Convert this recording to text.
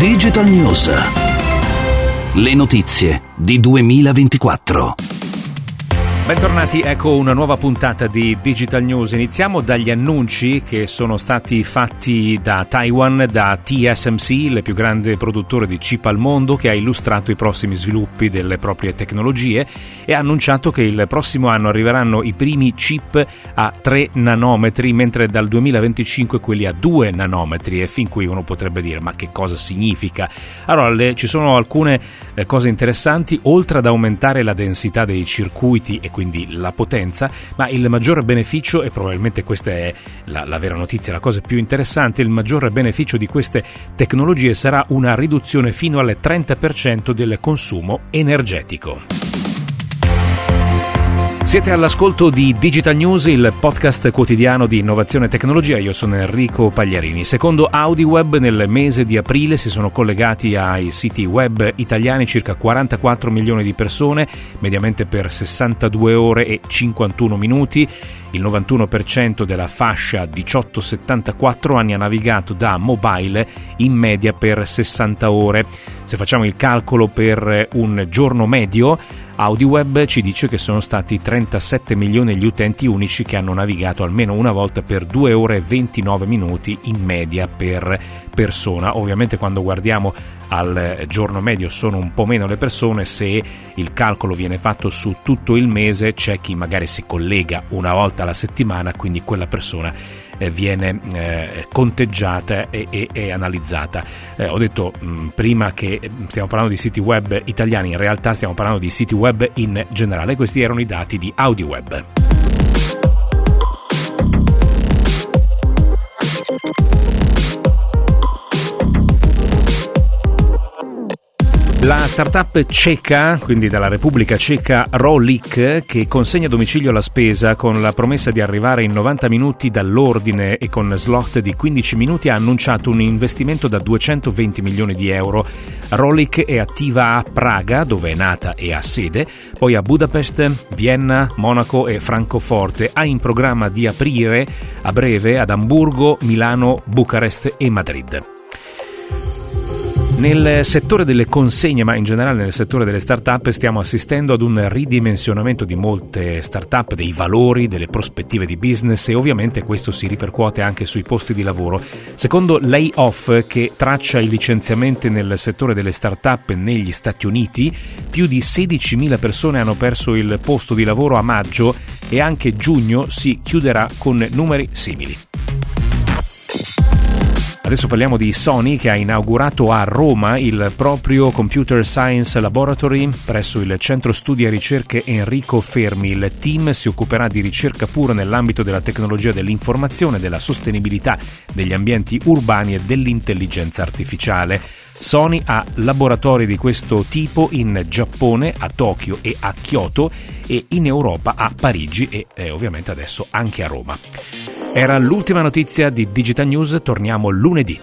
Digital News. Le notizie di 2024. Bentornati, ecco una nuova puntata di Digital News. Iniziamo dagli annunci che sono stati fatti da Taiwan, da TSMC, il più grande produttore di chip al mondo, che ha illustrato i prossimi sviluppi delle proprie tecnologie e ha annunciato che il prossimo anno arriveranno i primi chip a 3 nanometri, mentre dal 2025 quelli a 2 nanometri. E fin qui uno potrebbe dire: ma che cosa significa? Allora, le, ci sono alcune eh, cose interessanti, oltre ad aumentare la densità dei circuiti e quindi la potenza, ma il maggiore beneficio, e probabilmente questa è la, la vera notizia, la cosa più interessante, il maggiore beneficio di queste tecnologie sarà una riduzione fino al 30% del consumo energetico. Siete all'ascolto di Digital News, il podcast quotidiano di innovazione e tecnologia. Io sono Enrico Pagliarini. Secondo AudiWeb, nel mese di aprile si sono collegati ai siti web italiani circa 44 milioni di persone, mediamente per 62 ore e 51 minuti. Il 91% della fascia 18-74 anni ha navigato da mobile in media per 60 ore. Se facciamo il calcolo per un giorno medio, AudiWeb ci dice che sono stati 37 milioni gli utenti unici che hanno navigato almeno una volta per 2 ore e 29 minuti in media per persona. Ovviamente quando guardiamo al giorno medio sono un po' meno le persone, se il calcolo viene fatto su tutto il mese c'è chi magari si collega una volta alla settimana, quindi quella persona eh, viene eh, conteggiata e, e, e analizzata. Eh, ho detto mh, prima che stiamo parlando di siti web italiani, in realtà stiamo parlando di siti web in generale, questi erano i dati di AudioWeb. La startup ceca, quindi dalla Repubblica Ceca Rolik, che consegna a domicilio la spesa con la promessa di arrivare in 90 minuti dall'ordine e con slot di 15 minuti, ha annunciato un investimento da 220 milioni di euro. Rolik è attiva a Praga, dove è nata e ha sede, poi a Budapest, Vienna, Monaco e Francoforte. Ha in programma di aprire a breve ad Amburgo, Milano, Bucarest e Madrid. Nel settore delle consegne, ma in generale nel settore delle start-up, stiamo assistendo ad un ridimensionamento di molte start-up, dei valori, delle prospettive di business e ovviamente questo si ripercuote anche sui posti di lavoro. Secondo Layoff, che traccia i licenziamenti nel settore delle start-up negli Stati Uniti, più di 16.000 persone hanno perso il posto di lavoro a maggio e anche giugno si chiuderà con numeri simili. Adesso parliamo di Sony che ha inaugurato a Roma il proprio Computer Science Laboratory presso il Centro Studi e Ricerche Enrico Fermi. Il team si occuperà di ricerca pura nell'ambito della tecnologia dell'informazione, della sostenibilità degli ambienti urbani e dell'intelligenza artificiale. Sony ha laboratori di questo tipo in Giappone, a Tokyo e a Kyoto e in Europa a Parigi e eh, ovviamente adesso anche a Roma. Era l'ultima notizia di Digital News, torniamo lunedì.